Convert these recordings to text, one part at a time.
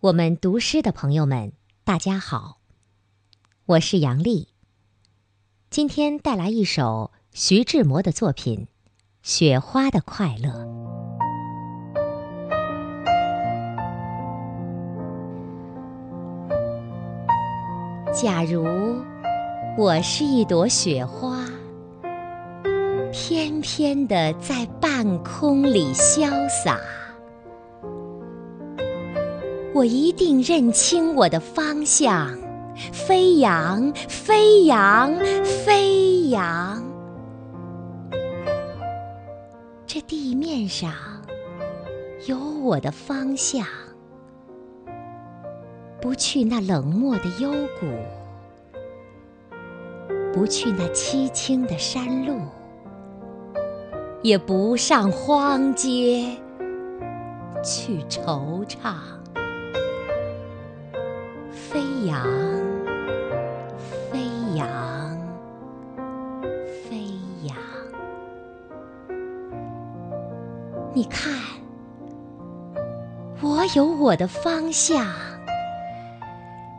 我们读诗的朋友们，大家好，我是杨丽。今天带来一首徐志摩的作品《雪花的快乐》。假如我是一朵雪花，翩翩的在半空里潇洒。我一定认清我的方向，飞扬，飞扬，飞扬。这地面上有我的方向，不去那冷漠的幽谷，不去那凄清的山路，也不上荒街去惆怅。飞扬，飞扬，飞扬。你看，我有我的方向，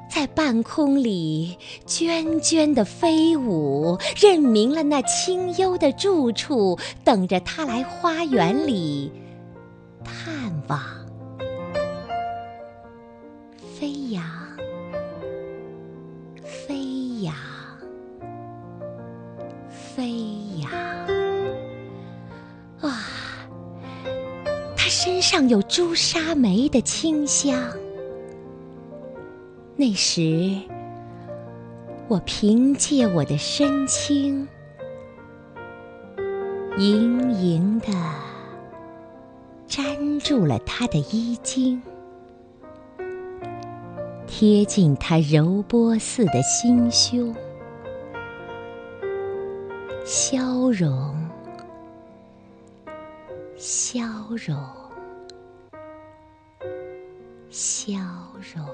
在半空里涓涓的飞舞，认明了那清幽的住处，等着他来花园里探望。飞扬。扬飞扬啊！它身上有朱砂梅的清香。那时，我凭借我的身轻，盈盈的粘住了他的衣襟，贴近他柔波似的心胸。消融，消融，消融，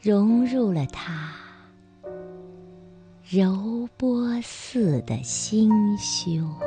融入了他柔波似的心胸。